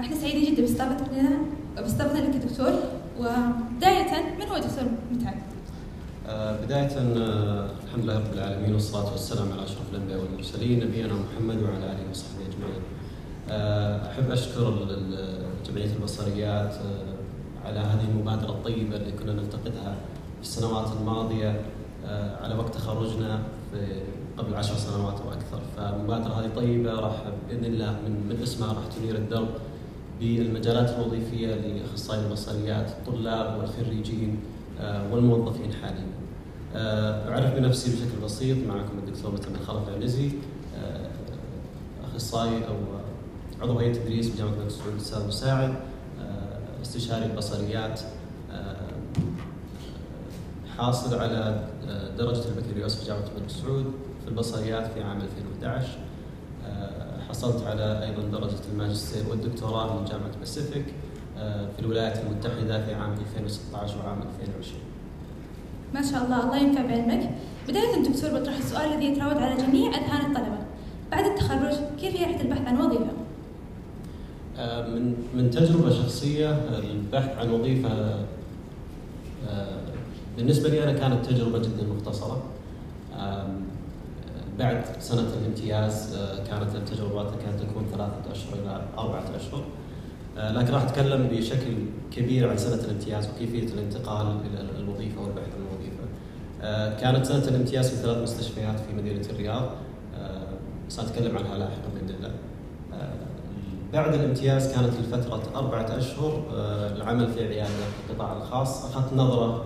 إحنا سعيدين جدا باستضافتك لنا باستضافتنا لك دكتور وبداية من هو دكتور متعب؟ آه، بداية آه، الحمد لله رب العالمين والصلاة والسلام على أشرف الأنبياء والمرسلين نبينا محمد وعلى آله وصحبه أجمعين. آه، أحب أشكر جمعية البصريات على هذه المبادرة الطيبة اللي كنا نفتقدها في السنوات الماضية على وقت تخرجنا قبل عشر سنوات وأكثر فالمبادرة هذه طيبة راح بإذن الله من, من اسمها راح تنير الدرب بالمجالات الوظيفية لأخصائي البصريات الطلاب والخريجين آه، والموظفين حاليا. آه، أعرف بنفسي بشكل بسيط معكم الدكتور بن خلف العنزي آه، أخصائي أو عضو هيئة تدريس بجامعة الملك سعود أستاذ مساعد استشاري البصريات حاصل على درجة البكالوريوس في جامعة الملك سعود في البصريات في عام 2011 آه، حصلت على أيضا درجة الماجستير والدكتوراه من جامعة باسيفيك آه، في الولايات المتحدة في عام 2016 وعام 2020 ما شاء الله الله ينفع بعلمك. بداية الدكتور بطرح السؤال الذي يتراود على جميع أذهان الطلبة. بعد التخرج كيف يحدث البحث عن وظيفة؟ آه، من من تجربة شخصية البحث عن وظيفة آه، بالنسبة لي أنا كانت تجربة جدا مختصرة. آم، بعد سنة الامتياز آه، كانت التجربة تكاد تكون ثلاثة أشهر إلى أربعة أشهر. آه، لكن راح أتكلم بشكل كبير عن سنة الامتياز وكيفية الانتقال إلى الوظيفة والبحث عن الوظيفة. آه، كانت سنة الامتياز في ثلاث مستشفيات في مدينة الرياض. سأتكلم عنها لاحقا بإذن الله. بعد الامتياز كانت لفترة أربعة أشهر العمل في عيادة في القطاع الخاص. أخذت نظرة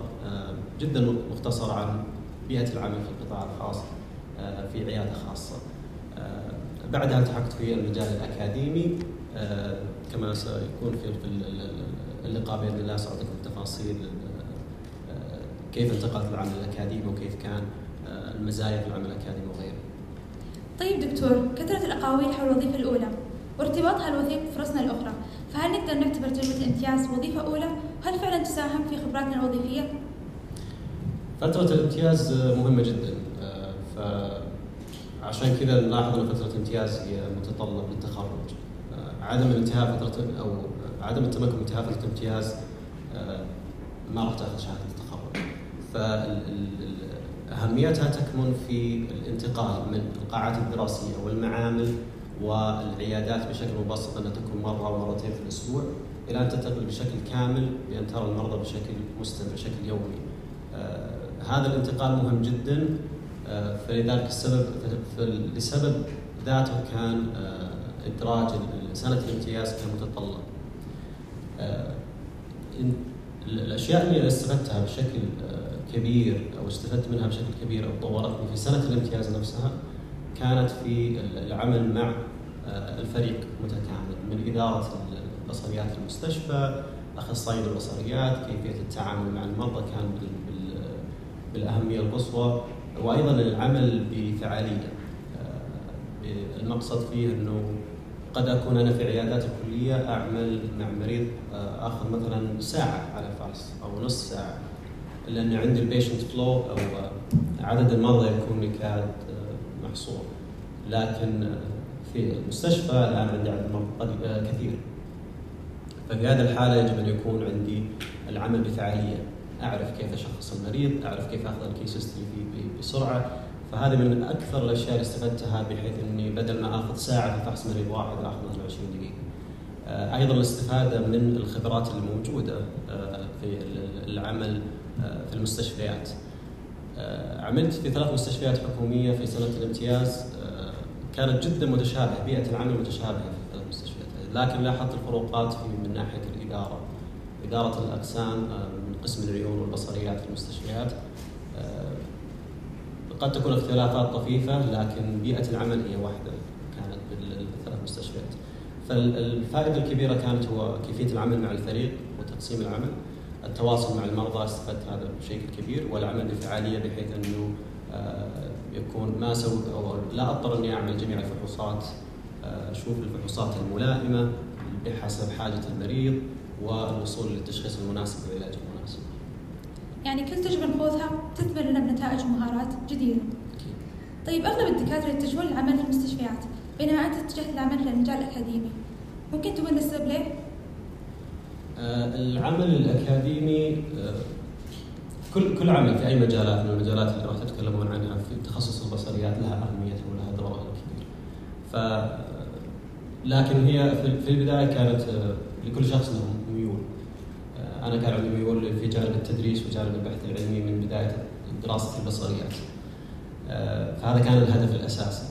جدا مختصرة عن بيئة العمل في القطاع الخاص. في عيادة خاصة آه، بعدها التحقت في المجال الأكاديمي آه، كما سيكون في في ال- ال- اللقاء بإذن الله سأعطيكم تفاصيل آه، كيف انتقلت للعمل الأكاديمي وكيف كان آه، المزايا في العمل الأكاديمي وغيره طيب دكتور كثرة الأقاويل حول الوظيفة الأولى وارتباطها الوثيق بفرصنا الأخرى فهل نقدر نعتبر تجربة الامتياز وظيفة أولى؟ هل فعلا تساهم في خبراتنا الوظيفية؟ فترة الامتياز مهمة جدا آه، فعشان كذا نلاحظ ان فترة الامتياز هي متطلب للتخرج. آه، عدم انتهاء فترة أو عدم التمكن من انتهاء فترة الامتياز آه، ما راح تأخذ شهادة التخرج. فأهميتها تكمن في الانتقال من القاعات الدراسية والمعامل والعيادات بشكل مبسط أنها تكون مرة أو مرتين في الأسبوع إلى أن تنتقل بشكل كامل بأن ترى المرضى بشكل مستمر بشكل يومي. آه، هذا الانتقال مهم جدا. فلذلك السبب لسبب ذاته كان آه، إدراج سنة الامتياز كمتطلب. آه، الأشياء اللي استفدتها بشكل آه، كبير أو استفدت منها بشكل كبير أو طورتني في سنة الامتياز نفسها كانت في العمل مع الفريق متكامل من إدارة البصريات في المستشفى اخصائيين البصريات كيفية التعامل مع المرضى كان بال- بال- بالأهمية القصوى وأيضا العمل بفعالية. آه، المقصد فيه أنه قد أكون أنا في عيادات الكليه أعمل مع مريض آه، اخذ مثلا ساعة على الفحص أو نص ساعة لأن عندي البيشنت فلو أو عدد المرضى يكون يكاد آه، محصور. لكن في المستشفى الآن عندي عدد مرضى كثير. ففي هذه الحالة يجب أن يكون عندي العمل بفعالية. أعرف كيف أشخص المريض أعرف كيف أخذ الكيس ب- بسرعة فهذه من أكثر الأشياء اللي استفدتها بحيث إني بدل ما آخذ ساعة في فحص مريض واحد آخذ مثلا 20 دقيقة. آه، أيضا الاستفادة من الخبرات الموجودة آه، في ال- العمل آه، في المستشفيات. عملت في ثلاث مستشفيات حكومية في سنة الامتياز كانت جدا متشابهة بيئة العمل متشابهة في الثلاث مستشفيات لكن لاحظت الفروقات في من ناحية الإدارة إدارة الاقسام من قسم العيون والبصريات في المستشفيات قد تكون اختلافات طفيفة لكن بيئة العمل هي واحدة كانت بالثلاث مستشفيات. فالفائدة الكبيرة كانت هو كيفية العمل مع الفريق وتقسيم العمل التواصل مع المرضى استفدت هذا بشكل كبير والعمل بفعالية بحيث أنه آه، يكون ما سوي أو لا أضطر أني أعمل جميع الفحوصات آه، أشوف الفحوصات الملائمة بحسب حاجة المريض والوصول للتشخيص المناسب المناسب. يعني كل تجربه نخوضها تثمر لنا بنتائج ومهارات جديدة. طيب أغلب الدكاترة يتجهون للعمل في المستشفيات بينما أنت اتجهت للعمل في المجال الأكاديمي. ممكن تقول السبب ليه؟ آه، العمل الأكاديمي آه، كل كل عمل في أي مجالات من المجالات اللي راح تتكلمون عنها في تخصص البصريات لها اهميتها ولها دورها الكبير. ف لكن هي في البداية كانت آه، لكل شخص له. أنا كان عندي ميول في جانب التدريس وجانب البحث العلمي من بداية دراسه البصريات. فهذا كان الهدف الأساسي.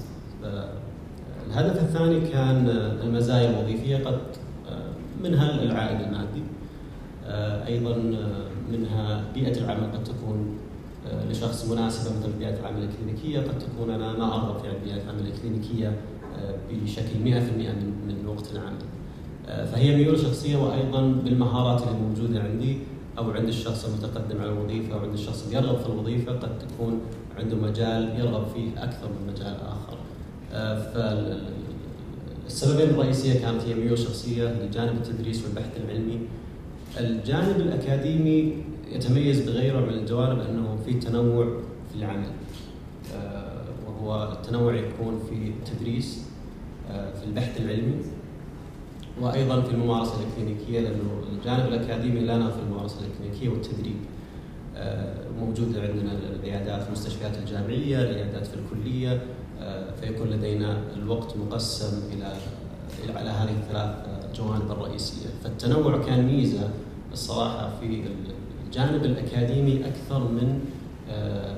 الهدف الثاني كان المزايا الوظيفية قد منها العائد المادي آه، أيضا آه، منها بيئة العمل قد تكون آه، لشخص مناسبة مثل بيئة العمل الكلينيكية قد تكون أنا ما ارغب في بيئة العمل الكلينيكية بشكل 100% من من وقت العمل. فهي ميول شخصية وأيضا بالمهارات اللي موجودة عندي أو عند الشخص المتقدم على الوظيفة أو عند الشخص اللي يرغب في الوظيفة قد تكون عنده مجال يرغب فيه أكثر من مجال آخر. السببين الرئيسية كانت هي ميول شخصية لجانب التدريس والبحث العلمي. الجانب الأكاديمي يتميز بغيره من الجوانب أنه في تنوع في العمل. آه، وهو التنوع يكون في التدريس آه، في البحث العلمي وأيضا في الممارسة الاكلينيكيه لأنه الجانب الأكاديمي لنا في الممارسة الاكلينيكيه والتدريب. آه، موجود عندنا العيادات في المستشفيات الجامعية، العيادات في الكلية، فيكون لدينا الوقت مقسم إلى على هذه الثلاث جوانب الرئيسية، فالتنوع كان ميزة الصراحة في الجانب الأكاديمي أكثر من آه،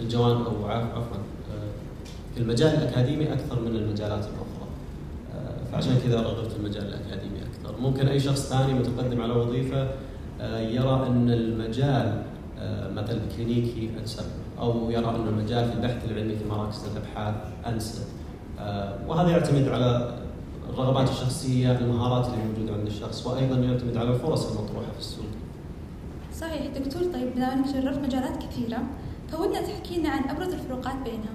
الجوانب أو عفوا آه، في المجال الأكاديمي أكثر من المجالات الأخرى. آه، فعشان كذا رغبت المجال الأكاديمي أكثر، ممكن أي شخص ثاني متقدم على وظيفة يرى أن المجال مثلا كلينيكي أنسب أو يرى أن المجال في البحث العلمي في مراكز الأبحاث أنسب آه، وهذا يعتمد على الرغبات الشخصية، المهارات اللي موجودة عند الشخص وأيضا يعتمد على الفرص المطروحة في السوق. صحيح دكتور طيب بما انك جربت مجالات كثيرة فودنا تحكي لنا عن أبرز الفروقات بينها.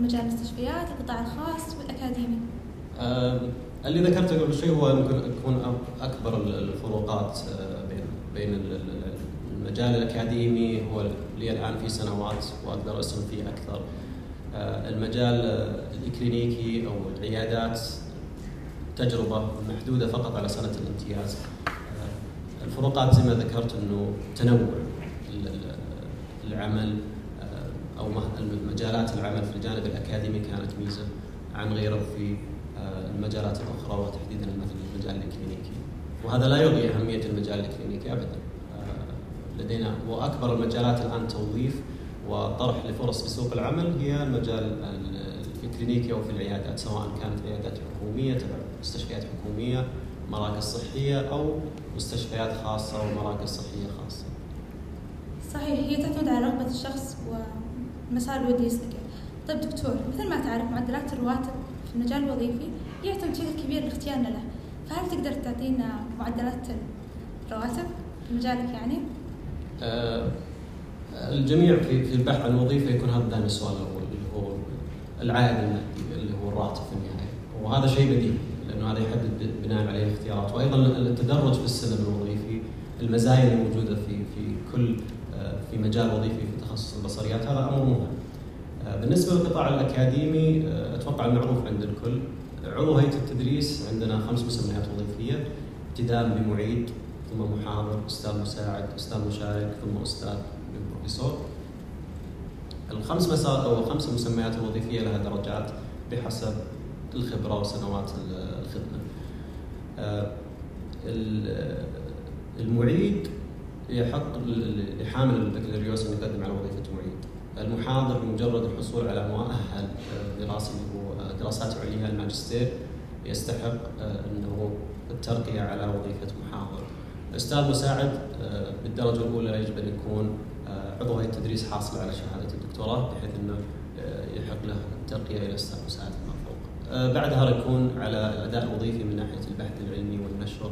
مجال المستشفيات، القطاع الخاص والأكاديمي. آه اللي ذكرته قبل شوي هو ممكن يكون أكبر الفروقات آه، بين بين المجال الأكاديمي هو لي الآن في سنوات وأقدر اسهم فيه أكثر. آه، المجال الكلينيكي أو العيادات تجربة محدودة فقط على سنة الامتياز. الفروقات زي ما ذكرت إنه تنوع العمل أو مجالات العمل في الجانب الأكاديمي كانت ميزة عن غيره في المجالات الأخرى وتحديدا مثل المجال الكلينيكي. وهذا لا يلغي أهمية المجال الكلينيكي ابدا. لدينا وأكبر المجالات الآن توظيف وطرح لفرص في سوق العمل هي المجال الكلينيكي أو في العيادات سواء كانت عيادات حكومية تبع مستشفيات حكومية مراكز صحية أو مستشفيات خاصة ومراكز صحية خاصة. صحيح هي تعتمد على رغبة الشخص والمسار اللي ودي يسلكه. طيب دكتور مثل ما تعرف معدلات الرواتب في المجال الوظيفي يعتمد بشكل كبير لاختيارنا له، فهل تقدر تعطينا معدلات الرواتب في مجالك يعني؟ آه، الجميع في في البحث عن وظيفة يكون هذا دائما السؤال الأول اللي هو العائد المادي اللي هو الراتب في النهاية وهذا شيء بديهي لأنه هذا يحدد بناء عليه الاختيارات وأيضا التدرج في السلم الوظيفي المزايا اللي موجوده في في كل آه، في مجال وظيفي في تخصص البصريات هذا أمر مهم. آه، بالنسبة للقطاع الأكاديمي أتوقع المعروف عند الكل عضو هيئة التدريس عندنا خمس مسميات وظيفية ابتداء بمعيد ثم محاضر أستاذ مساعد أستاذ مشارك ثم أستاذ بروفيسور الخمس مسار أو خمس مسميات الوظيفيه لها درجات بحسب الخبرة وسنوات الخدمة. آه، المعيد يحق لحامل البكالوريوس ان يقدم على وظيفة معيد. المحاضر بمجرد الحصول على مؤهل دراسي اللي هو دراسات عليا الماجستير يستحق انه الترقية على وظيفة محاضر. الاستاذ مساعد بالدرجة الأولى يجب أن يكون عضو هيئة التدريس حاصل على شهادة الدكتوراه بحيث إنه يحق له الترقية إلى أستاذ مساعد فيما فوق. بعدها يكون على الأداء الوظيفي من ناحية البحث العلمي والنشر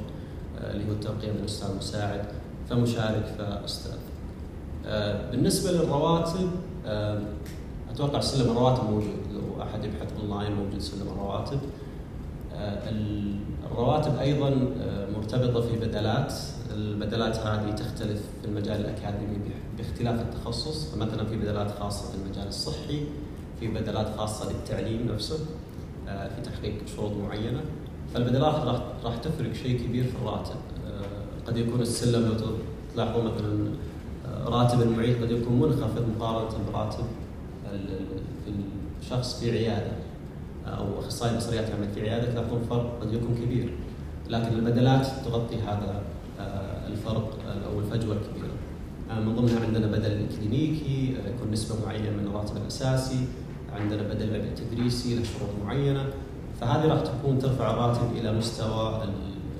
اللي هو الترقية من أستاذ مساعد فمشارك فأستاذ. بالنسبة للرواتب أتوقع سلم الرواتب موجود أحد يبحث اونلاين موجود سلم الرواتب. الرواتب أيضا مرتبطة في بدلات. البدلات هذه تختلف في المجال الأكاديمي باختلاف التخصص. فمثلا في بدلات خاصة في المجال الصحي في بدلات خاصة للتعليم نفسه في تحقيق شروط معينة. فالبدلات راح راح تفرق شيء كبير في الراتب. قد يكون السلم لو تلاحظون مثلا راتب المعيد قد يكون منخفض مقارنة براتب في الشخص في عيادة أو أخصائي بصريات يعمل في عيادة تلاحظون فرق قد يكون كبير لكن البدلات تغطي هذا الفرق أو الفجوة الكبيرة. من ضمنها عندنا بدل كلينيكي يكون نسبة معينة من الراتب الأساسي، عندنا بدل تدريسي له شروط معينة، فهذه راح تكون ترفع الراتب إلى مستوى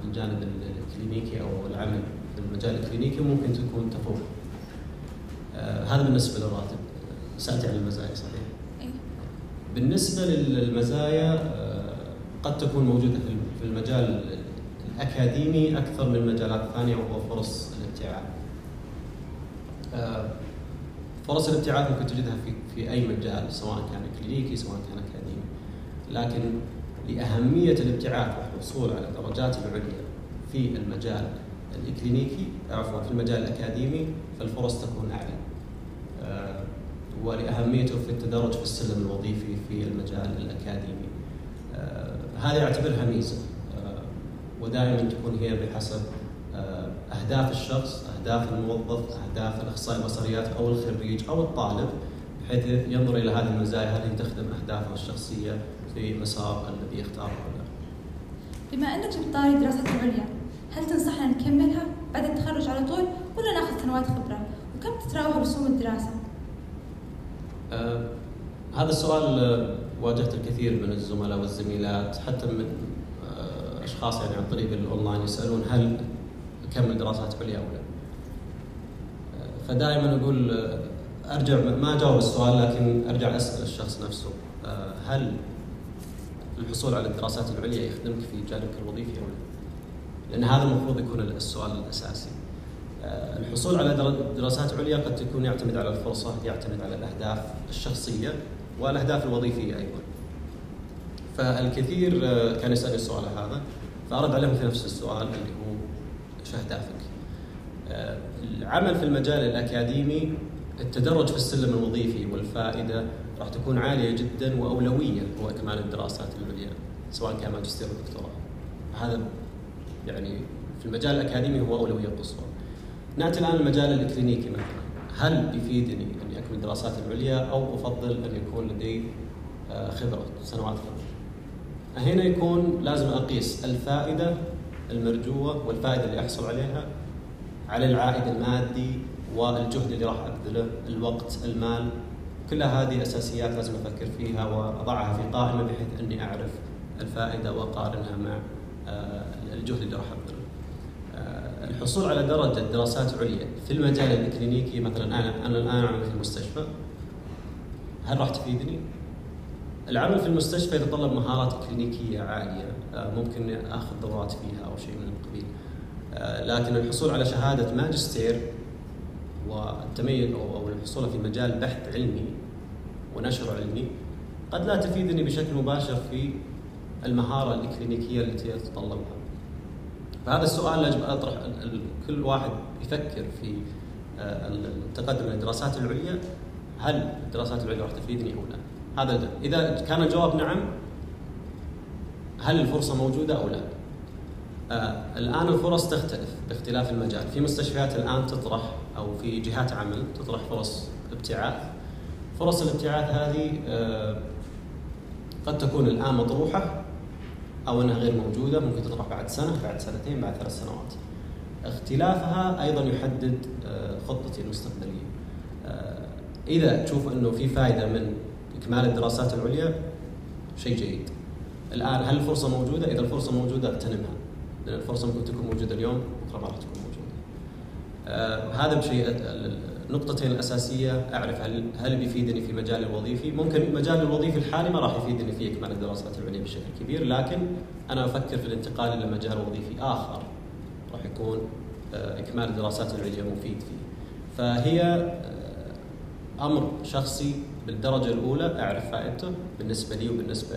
الجانب الكلينيكي أو العمل في المجال الكلينيكي وممكن تكون تفوق. هذا بالنسبة للراتب. سالتي عن المزايا صحيح؟ بالنسبة للمزايا قد تكون موجودة في المجال الأكاديمي أكثر من مجالات ثانية وهو فرص الابتعاث. فرص الابتعاث ممكن تجدها في في أي مجال سواء كان كلينيكي سواء كان أكاديمي. لكن لأهمية الابتعاث والحصول على الدرجات العليا في المجال الكلينيكي عفوا في المجال الأكاديمي فالفرص تكون أعلى. ولاهميته في التدرج في السلم الوظيفي في المجال الأكاديمي. هذه اعتبرها ميزه ودائما تكون هي بحسب أهداف الشخص، أهداف الموظف، أهداف الأخصائي البصريات أو الخريج أو الطالب بحيث ينظر إلى هذه المزايا هل تخدم اهدافه الشخصية في مسار الذي يختاره ولا بما أنك جبت طاري الدراسات العليا، هل تنصحنا نكملها بعد التخرج على طول ولا ناخذ سنوات خبرة؟ وكم تتراوح رسوم الدراسة؟ آه هذا السؤال واجهت الكثير من الزملاء والزميلات حتى من أشخاص يعني عن طريق الأونلاين يسألون هل اكمل دراسات عليا أو لا؟ فدائما أقول أرجع ما أجاوب السؤال لكن أرجع أسأل الشخص نفسه هل الحصول على الدراسات العليا يخدمك في جانبك الوظيفي أو لا؟ لأن هذا المفروض يكون السؤال الأساسي. الحصول على دراسات عليا قد تكون يعتمد على الفرصة، يعتمد على الأهداف الشخصية والأهداف الوظيفية أيضا. فالكثير كان يسألني السؤال هذا فأرد عليهم في نفس السؤال اللي هو إيش اهدافك؟ العمل في المجال الأكاديمي التدرج في السلم الوظيفي والفائدة راح تكون عالية جدا وأولوية هو إكمال الدراسات العليا سواء كان ماجستير أو دكتوراه. هذا يعني في المجال الأكاديمي هو أولوية قصوى. نأتي الآن المجال الكلينيكي مثلا هل يفيدني اني اكمل الدراسات العليا أو أفضل أن يكون لدي خبرة سنوات خبرة؟ هنا يكون لازم أقيس الفائدة المرجوة والفائدة اللي أحصل عليها على العائد المادي والجهد اللي راح أبذله، الوقت، المال، كلها هذه اساسيات لازم أفكر فيها وأضعها في قائمة بحيث أني أعرف الفائدة وأقارنها مع الجهد اللي راح أبذله. الحصول على درجة دراسات عليا في المجال الكلينيكي مثلا أنا أنا الآن أعمل في المستشفى هل راح تفيدني؟ العمل في المستشفى يتطلب مهارات كلينيكيه عالية ممكن أخذ دورات فيها أو شيء من القبيل لكن الحصول على شهادة ماجستير والتميز أو الحصول في مجال بحث علمي ونشر علمي قد لا تفيدني بشكل مباشر في المهارة الكلينيكيه التي يتطلبها. فهذا السؤال يجب أطرح كل واحد يفكر في التقدم للدراسات العليا هل الدراسات العليا راح تفيدني أو لا؟ هذا إذا كان الجواب نعم هل الفرصة موجودة أو لا؟ آه الآن الفرص تختلف باختلاف المجال، في مستشفيات الآن تطرح أو في جهات عمل تطرح فرص ابتعاث. فرص الابتعاث هذه آه قد تكون الآن مطروحة أو إنها غير موجودة، ممكن تطرح بعد سنة، بعد سنتين، بعد ثلاث سنوات. اختلافها أيضا يحدد آه خطتي المستقبلية. إذا تشوف إنه في فائده من إكمال الدراسات العليا شيء جيد. الآن هل الفرصة موجودة؟ إذا الفرصة موجودة اغتنمها لأن الفرصة ممكن تكون موجودة اليوم بكره ما راح تكون موجودة. آه هذا بشيء النقطتين الاساسيه أعرف هل هل بيفيدني في مجالي الوظيفي؟ ممكن مجالي الوظيفي الحالي ما راح يفيدني في إكمال الدراسات العليا بشكل كبير، لكن أنا أفكر في الانتقال إلى مجال وظيفي آخر راح يكون آه إكمال الدراسات العليا مفيد فيه. فهي آه أمر شخصي بالدرجة الأولى أعرف فائدته بالنسبة لي وبالنسبة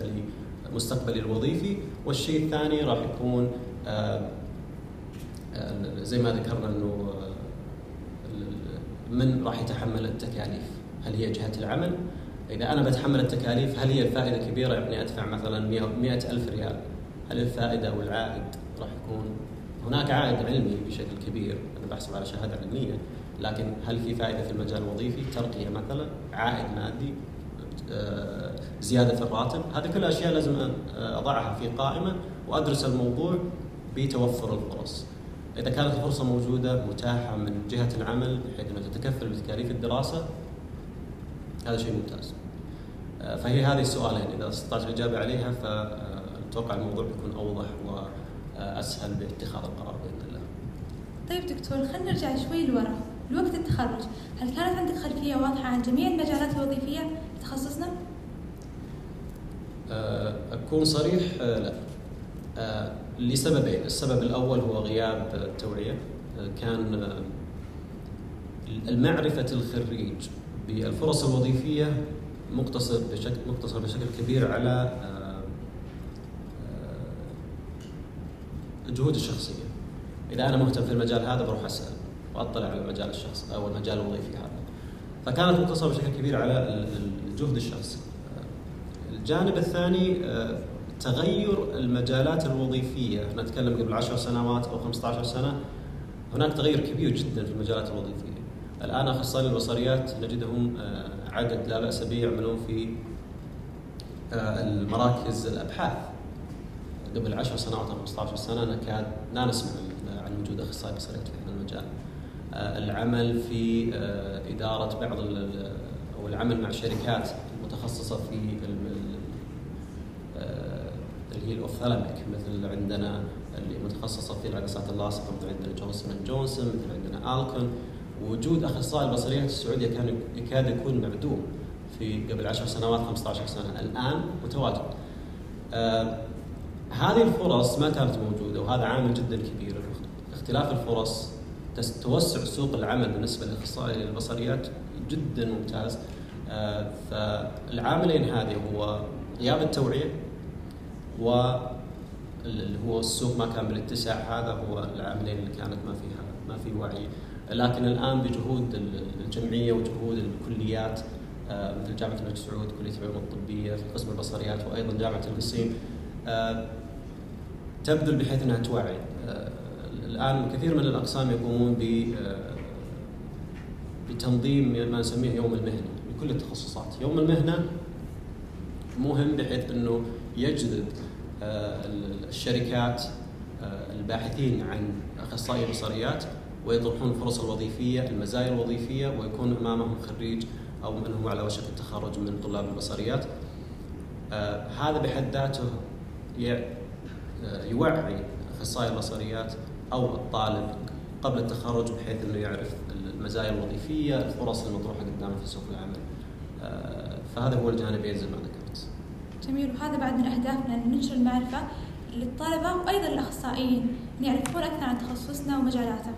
لمستقبلي الوظيفي، والشيء الثاني راح يكون آه زي ما ذكرنا إنه من راح يتحمل التكاليف؟ هل هي جهة العمل؟ إذا أنا بتحمل التكاليف هل هي الفائدة كبيرة؟ يعني أدفع مثلا مئة ألف ريال. هل الفائدة أو العائد راح يكون؟ هناك عائد علمي بشكل كبير أنا بحسب على شهادة علمية. لكن هل في فائدة في المجال الوظيفي؟ ترقية مثلا عائد مادي زيادة في الراتب. هذه كلها أشياء لازم أضعها في قائمة وأدرس الموضوع بتوفر الفرص. إذا كانت الفرصة موجودة متاحة من جهة العمل بحيث أنها تتكفل بتكاليف الدراسة هذا شيء ممتاز. فهي هذه السؤالين إذا استطعت الإجابة عليها فأتوقع الموضوع بيكون أوضح وأسهل باتخاذ القرار بإذن الله. طيب دكتور خلينا نرجع شوي لورا لوقت التخرج هل كانت عندك خلفية واضحة عن جميع المجالات الوظيفية في تخصصنا؟ أكون صريح لا لسببين، السبب الأول هو غياب التوعيه كان المعرفة الخريج بالفرص الوظيفية مقتصر بشكل مقتصر بشكل كبير على الجهود الشخصية. إذا أنا مهتم في المجال هذا بروح أسأل وأطلع على المجال الشخصي أو المجال الوظيفي هذا. فكانت مقتصرة بشكل كبير على الجهد الشخصي. الجانب الثاني تغير المجالات الوظيفية. نتكلم قبل 10 سنوات أو 15 سنة هناك تغير كبير جدا في المجالات الوظيفية. الآن أخصائي البصريات نجدهم عدد لا بأس به يعملون في المراكز الأبحاث. قبل 10 سنوات أو 15 سنة نكاد لا نسمع عن وجود أخصائي بصريات في هذا المجال. العمل في إدارة بعض أو العمل مع شركات متخصصة في هي ال ophthalmic مثل عندنا اللي متخصصة في العدسات اللاصقه مثل عندنا جونسون آند جونسون مثل عندنا ألكون. وجود أخصائي البصريات السعودية كان يكاد يكون معدوم في قبل 10 سنوات 15 سنة. الآن متواجد. آه هذه الفرص ما كانت موجودة وهذا عامل جدا كبير. اختلاف الفرص توسع سوق العمل بالنسبة لاخصائي البصريات جدا ممتاز. آه فالعاملين هذه هو غياب التوعيه و اللي هو السوق ما كان بالاتساع هذا هو العاملين اللي كانت ما فيها ما في وعي. لكن الآن بجهود الجمعية وجهود الكليات مثل جامعة الملك سعود كلية العلوم الطبية في قسم البصريات وأيضا جامعة القصيم تبذل بحيث إنها توعي. الآن كثير من الأقسام يقومون ب بتنظيم ما نسميه يوم المهنة لكل التخصصات. يوم المهنة مهم بحيث إنه يجذب الشركات الباحثين عن أخصائي بصريات ويطرحون الفرص الوظيفية، المزايا الوظيفية ويكون أمامهم خريج أو من هو على وشك التخرج من طلاب البصريات. هذا بحد ذاته يوعي أخصائي البصريات أو الطالب قبل التخرج بحيث إنه يعرف المزايا الوظيفية، الفرص المطروحة قدامه في سوق العمل. فهذا هو الجانبين زي ما. جميل. وهذا بعد من أهدافنا أن ننشر المعرفة للطلبة وأيضا للأخصائيين أن يعرفون أكثر عن تخصصنا ومجالاته.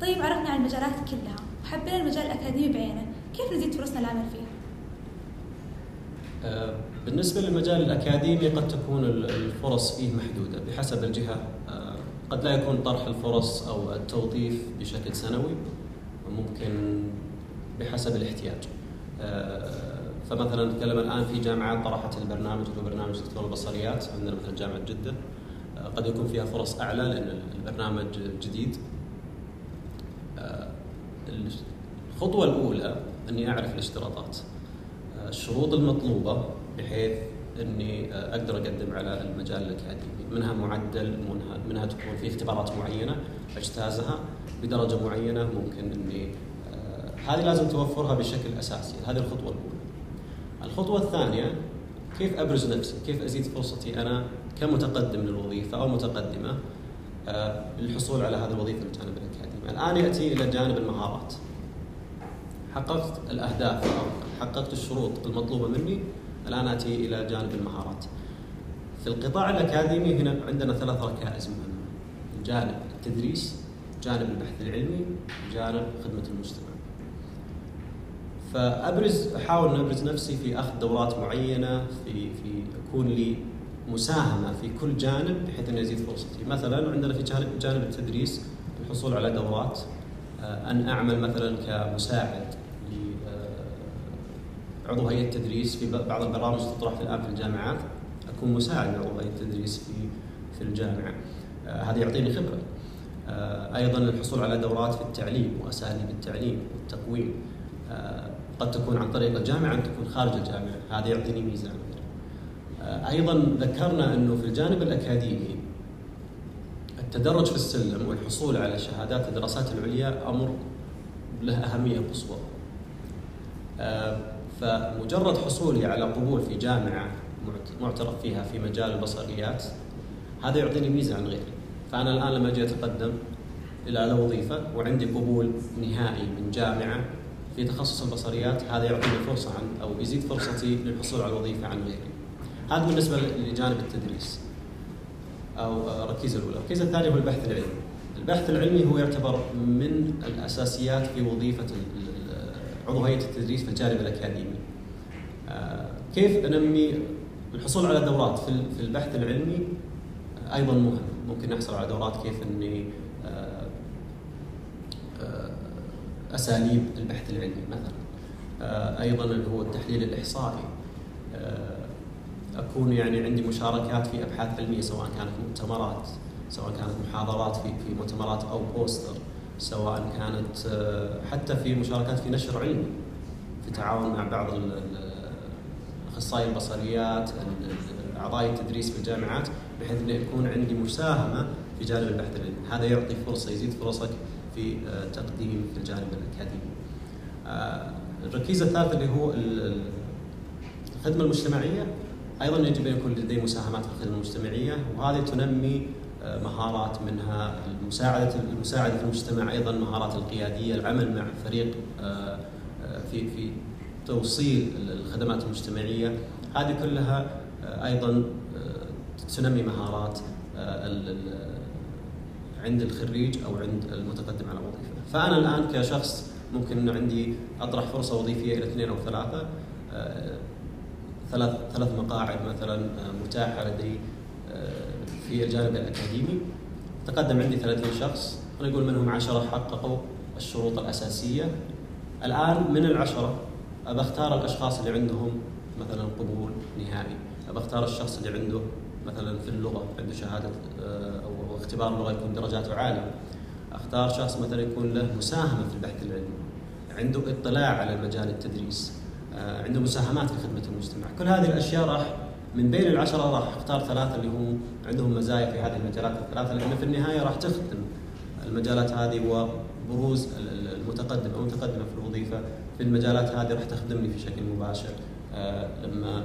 طيب عرفنا عن المجالات كلها. وحبينا المجال الأكاديمي بعينه، كيف نزيد فرصنا العمل فيه؟ بالنسبة للمجال الأكاديمي قد تكون الفرص فيه محدودة بحسب الجهة. قد لا يكون طرح الفرص أو التوظيف بشكل سنوي ممكن بحسب الاحتياج. فمثلا نتكلم الآن في جامعات طرحت البرنامج اللي هو برنامج دكتور البصريات عندنا مثلا جامعة جدة قد يكون فيها فرص أعلى لأن البرنامج جديد. الخطوة الأولى أني أعرف الاشتراطات. الشروط المطلوبة بحيث أني أقدر أقدم على المجال الاكاديمي، منها معدل منها, منها تكون في اختبارات معينة أجتازها بدرجة معينة ممكن أني هذه لازم توفرها بشكل أساسي، هذه الخطوة الأولى. الخطوة الثانية كيف أبرز نفسي؟ كيف أزيد فرصتي أنا كمتقدم للوظيفة أو متقدمة آه، للحصول على هذه الوظيفة من الجانب الأكاديمي. الآن يأتي إلى جانب المهارات. حققت الأهداف أو حققت الشروط المطلوبة مني الآن أتي إلى جانب المهارات. في القطاع الأكاديمي هنا عندنا ثلاث ركائز مهمة. جانب التدريس، جانب البحث العلمي، جانب خدمة المجتمع. فأبرز أحاول أن أبرز نفسي في أخذ دورات معينة في في يكون لي مساهمة في كل جانب بحيث انه يزيد فرصتي، مثلا عندنا في جانب التدريس الحصول على دورات. آه، أن أعمل مثلا كمساعد عضو هيئة تدريس في بعض البرامج تطرح الآن في الجامعات. أكون مساعد لعضو هيئة تدريس في في الجامعة. آه، هذا يعطيني خبرة. آه، أيضا الحصول على دورات في التعليم واساليب التعليم والتقويم. قد تكون عن طريق الجامعة قد تكون خارج الجامعة هذا يعطيني ميزة أيضا ذكرنا أنه في الجانب الأكاديمي التدرج في السلم والحصول على شهادات الدراسات العليا أمر له أهمية قصوى. آه، فمجرد حصولي على قبول في جامعة معترف فيها في مجال البصريات هذا يعطيني ميزة عن غيري. فأنا الآن لما أجي أتقدم إلى وظيفه وعندي قبول نهائي من جامعة في تخصص البصريات هذا يعطيني فرصة عن أو يزيد فرصتي للحصول على الوظيفه عن غيري. هذا بالنسبة لجانب التدريس أو الركيزة الأولى، الركيزة الثانية هو البحث العلمي. البحث العلمي هو يعتبر من الأساسيات في وظيفة عضو هيئه التدريس في الجانب الأكاديمي. آه، كيف أنمي الحصول على دورات في البحث العلمي أيضا مهم، ممكن نحصل على دورات كيف أني آه، آه، أساليب البحث العلمي مثلا. أيضا اللي هو التحليل الإحصائي أكون يعني عندي مشاركات في أبحاث علمية سواء كانت مؤتمرات سواء كانت محاضرات في في مؤتمرات أو بوستر سواء كانت آه، حتى في مشاركات في نشر علمي في تعاون مع بعض أخصائي البصريات أعضاء التدريس في الجامعات بحيث انه يكون عندي مساهمة في جانب البحث العلمي، هذا يعطي فرصة يزيد فرصك في آه، تقديم في الجانب الأكاديمي. آه، الركيزة الثالثة اللي هو الخدمة المجتمعية. أيضا يجب أن يكون لدي مساهمات في الخدمة المجتمعية وهذه تنمي آه، مهارات منها المساعدة المساعدة في المجتمع أيضا مهارات القيادية العمل مع فريق في في توصيل الخدمات المجتمعية. هذه كلها أيضا تنمي مهارات عند الخريج أو عند المتقدم على وظيفة. فأنا الآن كشخص ممكن إنه عندي أطرح فرصة وظيفية إلى اثنين أو ثلاثة ثلاث ثلاث مقاعد مثلا آه، متاحة لدي آه، في الجانب الأكاديمي. تقدم عندي 30 شخص خلينا نقول منهم 10 حققوا الشروط الأساسية. الآن من العشرة ابى أختار الأشخاص اللي عندهم مثلا قبول نهائي. ابى أختار الشخص اللي عنده مثلا في اللغة عنده شهادة آه، أو اختبار اللغة يكون درجاته عاليه أختار شخص مثلا يكون له مساهمة في البحث العلمي. عنده اطلاع على مجال التدريس آه، عنده مساهمات في خدمة المجتمع، كل هذه الأشياء راح من بين العشرة راح أختار ثلاثة اللي هم عندهم مزايا في هذه المجالات. الثلاثة لأن في النهاية راح تخدم المجالات هذه وبروز المتقدم أو المتقدمه في الوظيفة. في المجالات هذه راح تخدمني في شكل مباشر آه، لما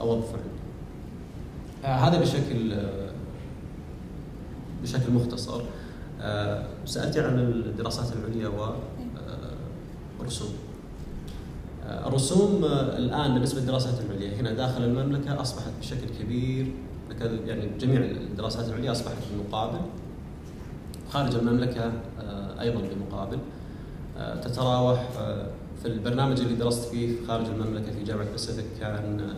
اوظف عندي. هذا بشكل بشكل مختصر. سالتي عن الدراسات العليا ورسوم الرسوم. الآن بالنسبة للدراسات العليا هنا داخل المملكة أصبحت بشكل كبير يعني جميع الدراسات العليا أصبحت بمقابل خارج المملكة آه، أيضا بمقابل. آه، تتراوح آه، في البرنامج اللي درست فيه خارج المملكة في جامعة باسيفيك كان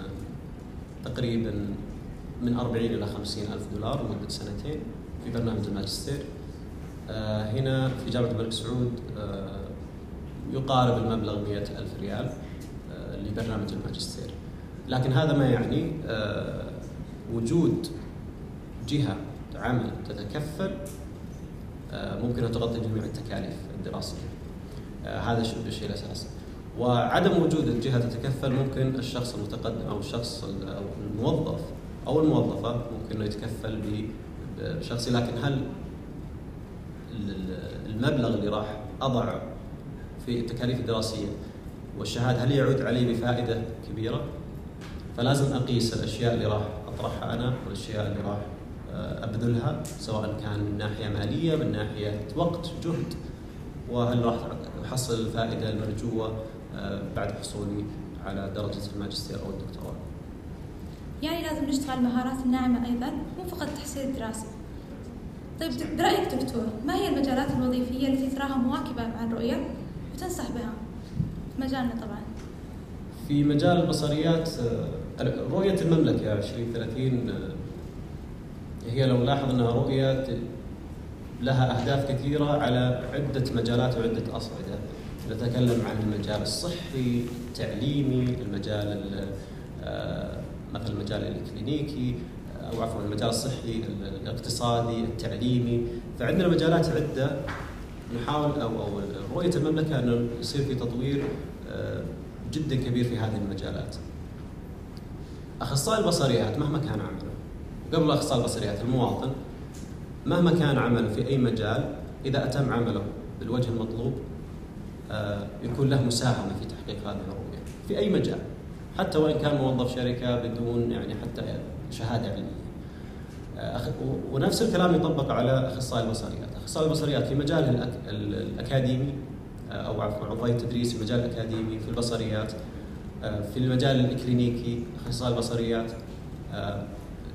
تقريبا من 40 إلى 50 ألف دولار لمدة سنتين في برنامج الماجستير. هنا في جامعه الملك سعود يقارب المبلغ 100 ألف ريال آه، لبرنامج الماجستير. لكن هذا ما يعني آه، وجود جهة عمل تتكفل آه، ممكن تغطي جميع التكاليف الدراسية. هذا الشيء الأساسي وعدم وجود الجهة تتكفل ممكن الشخص المتقدم أو الشخص أو الموظف أو الموظفة ممكن أنه يتكفل بشخصي لكن هل المبلغ اللي راح أضع في التكاليف الدراسية والشهادة هل يعود علي بفائدة كبيرة؟ فلازم أقيس الأشياء اللي راح أطرحها أنا والأشياء اللي راح آه، أبذلها سواء كان من ناحية مالية من ناحية وقت جهد وهل راح أحصل الفائده المرجوة بعد حصولي على درجة الماجستير أو الدكتوراه. يعني لازم نشتغل مهارات الناعمة أيضا مو فقط تحصيل الدراسة. طيب برأيك دكتور ما هي المجالات الوظيفية التي تراها مواكبة مع الرؤية وتنصح بها؟ في مجالنا طبعا. في مجال البصريات آه، رؤية المملكة 2030 آه، هي لو لاحظ أنها رؤية لها أهداف كثيرة على عدة مجالات وعدة أصعدة. نتكلم عن المجال الصحي، التعليمي، المجال ال- آه، مثلا المجال الكلينيكي أو عفوا المجال الصحي الاقتصادي التعليمي فعندنا مجالات عدة نحاول أو أو رؤية المملكة أنه يصير في تطوير آه، جدا كبير في هذه المجالات. أخصائي البصريات مهما كان عمله قبل أخصائي البصريات المواطن مهما كان عمله في أي مجال إذا أتم عمله بالوجه المطلوب يكون له مساهمة في تحقيق هذه الرؤية. في أي مجال حتى وإن كان موظف شركة بدون يعني حتى شهادة علمية. آه، ونفس الكلام يطبق على أخصائي البصريات، أخصائي البصريات في مجاله الأك- ال- الأكاديمي آه، أو عفوا عضوي التدريس في المجال الأكاديمي في البصريات آه، في المجال الكلينيكي أخصائي البصريات. آه،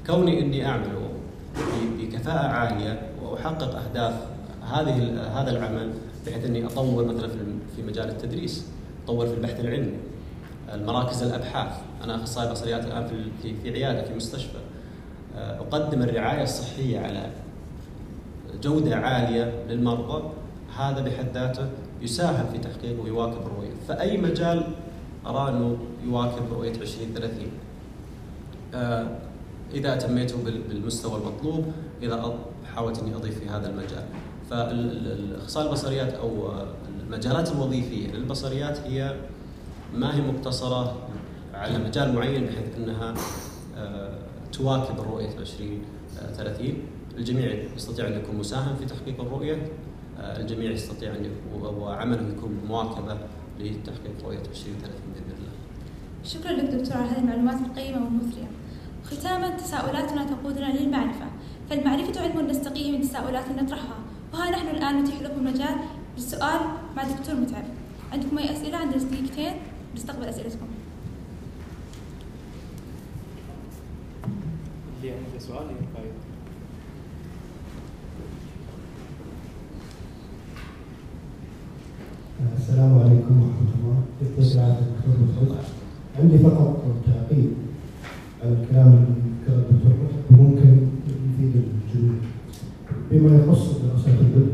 كوني إني أعمل بكفاءة عالية وأحقق أهداف هذه هذا العمل بحيث إني أطور مثلا في مجال التدريس، أطور في البحث العلمي، المراكز الأبحاث، أنا أخصائي بصريات الآن في في عيادة في مستشفى. آه، أقدم الرعاية الصحية على جودة عالية للمرضى. هذا بحد ذاته يساهم في تحقيق ويواكب الرؤيه، فأي مجال أرى أنه يواكب رؤية 2030 آه، إذا أتميته بال- بالمستوى المطلوب إذا حاولت إني أضيف في هذا المجال. فالاخصائي البصريات أو آه، المجالات الوظيفية للبصريات هي ما هي مقتصرة على مجال معين بحيث أنها آه، تواكب الرؤية 2030 الجميع يستطيع أن يكون مساهم في تحقيق الرؤية آه، الجميع يستطيع أن وعمله يكون مواكبة لتحقيق رؤية 2030 بإذن الله. شكرا لك دكتور على هذه المعلومات القيمة والمثرية. ختاما تساؤلاتنا تقودنا للمعرفة. فالمعرفة علم نستقيه من تساؤلات نطرحها. وها نحن الآن نتيح لكم المجال للسؤال مع دكتور متعب عندكم أي أسئلة عندنا دقيقتين نستقبل أسئلتكم اللي عنده سؤال يرفع. السلام عليكم ورحمة الله، يعطيك العافية دكتور مسعود. عندي فقط تعقيب على الكلام اللي ذكره الدكتور مسعود ممكن يفيد الجميع. بما يخص الطب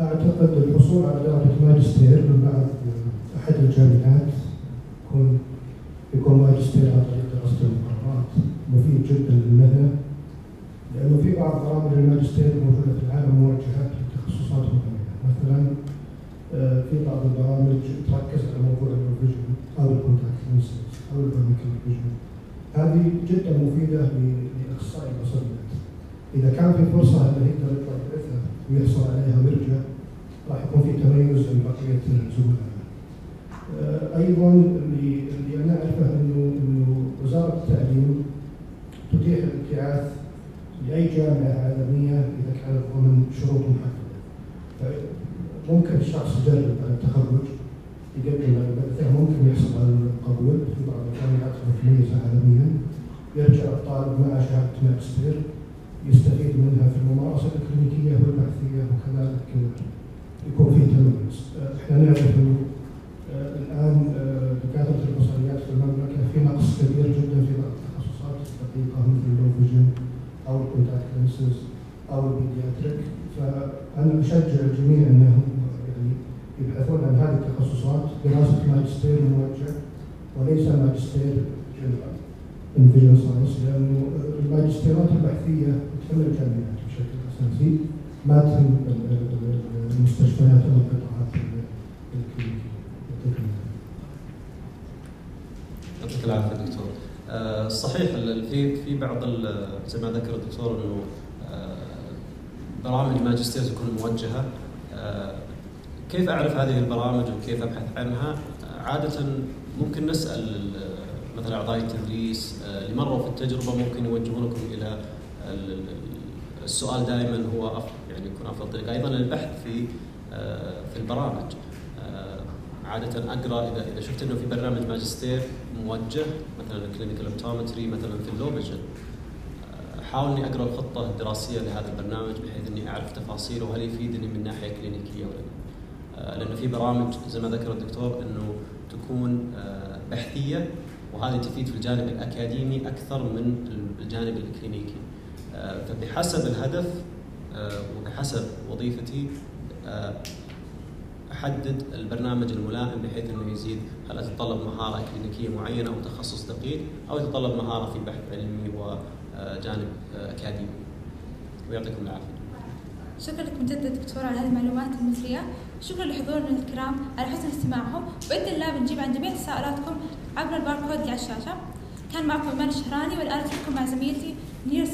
أعتقد الحصول على درجة ماجستير من بعد أحد الجامعات يكون يكون ماجستير عن طريق دراسة المقررات مفيد جدا للمهنة لأنه في بعض برامج الماجستير الموجودة في العالم موجهات لتخصصات معينة مثلا آه، في بعض البرامج تركز على موضوع ال vision أو ال contact lenses أو ال primary care هذه جدا مفيدة ل- لإخصائي البصريات إذا كان في فرصة انه يقدر يطلع يدرسها ويحصل عليها ويرجع راح يكون في تميز عن بقية زملائه. آه، أيضا اللي اللي أنا أعرفه انه إنه وزارة التعليم تتيح الابتعاث لأي جامعة عالمية إذا كانت ضمن شروط محددة. ممكن الشخص يجرب على التخرج يقدم على البحث ممكن يحصل على القبول في بعض الجامعات المتميزه عالميا يرجع الطالب مع شهادة ماجستير يستفيد منها في الممارسة الكلينيكية والبحثية وكذلك يكون في تميز. إحنا نعرف انه الآن آه، دكاترة البصريات في المملكة في نقص كبير جدا في بعض التخصصات الدقيقة مثل ال low vision أو ال contact lenses أو ال pediatric. فأنا أشجع الجميع أنهم يعني يبحثون عن هذه التخصصات. دراسة ماجستير موجه وليس ماجستير general vision science لأنه الماجستيرات البحثية تهم الجامعات بشكل أساسي ما تهم ال- ال- ال- المستشفيات أو القطاعات. يعطيك العافيه دكتور. آه، صحيح في في بعض زي ما ذكر الدكتور إنه آه، برامج الماجستير تكون موجهة آه، كيف أعرف هذه البرامج وكيف أبحث عنها؟ عادة ممكن نسأل ال- مثلا أعضاء التدريس آه، اللي مروا في التجربة ممكن يوجهونكم إلى ال- ال- السؤال دائما هو يعني يكون أفضل طريقة. أيضا البحث في آه، في البرامج. آه، عادة أقرأ إذا إذا شفت إنه في برنامج ماجستير موجه مثلا clinical optometry مثلا في اللوبجن أحاول إني أقرأ الخطة الدراسية لهذا البرنامج بحيث إني أعرف تفاصيله وهل يفيدني من ناحية كلينيكية ولا لا. لأنه في برامج زي ما ذكر الدكتور إنه تكون بحثية وهذه تفيد في الجانب الأكاديمي أكثر من الجانب الكلينيكي. آه، فبحسب الهدف آه، وبحسب وظيفتي آه، أحدد البرنامج الملائم بحيث إنه يزيد هل يتطلب مهارة كلينيكية معينة أو تخصص دقيق أو يتطلب مهارة في بحث علمي وجانب أكاديمي. ويعطيكم العافية. شكرا لك من جديد دكتورة على هذه المعلومات المثرية شكرا لحضورنا الكرام على حسن استماعهم بإذن الله بنجيب عن جميع تساؤلاتكم عبر الباركود اللي على الشاشة كان معكم إيمان الشهراني والآن أترككم مع زميلتي نيرس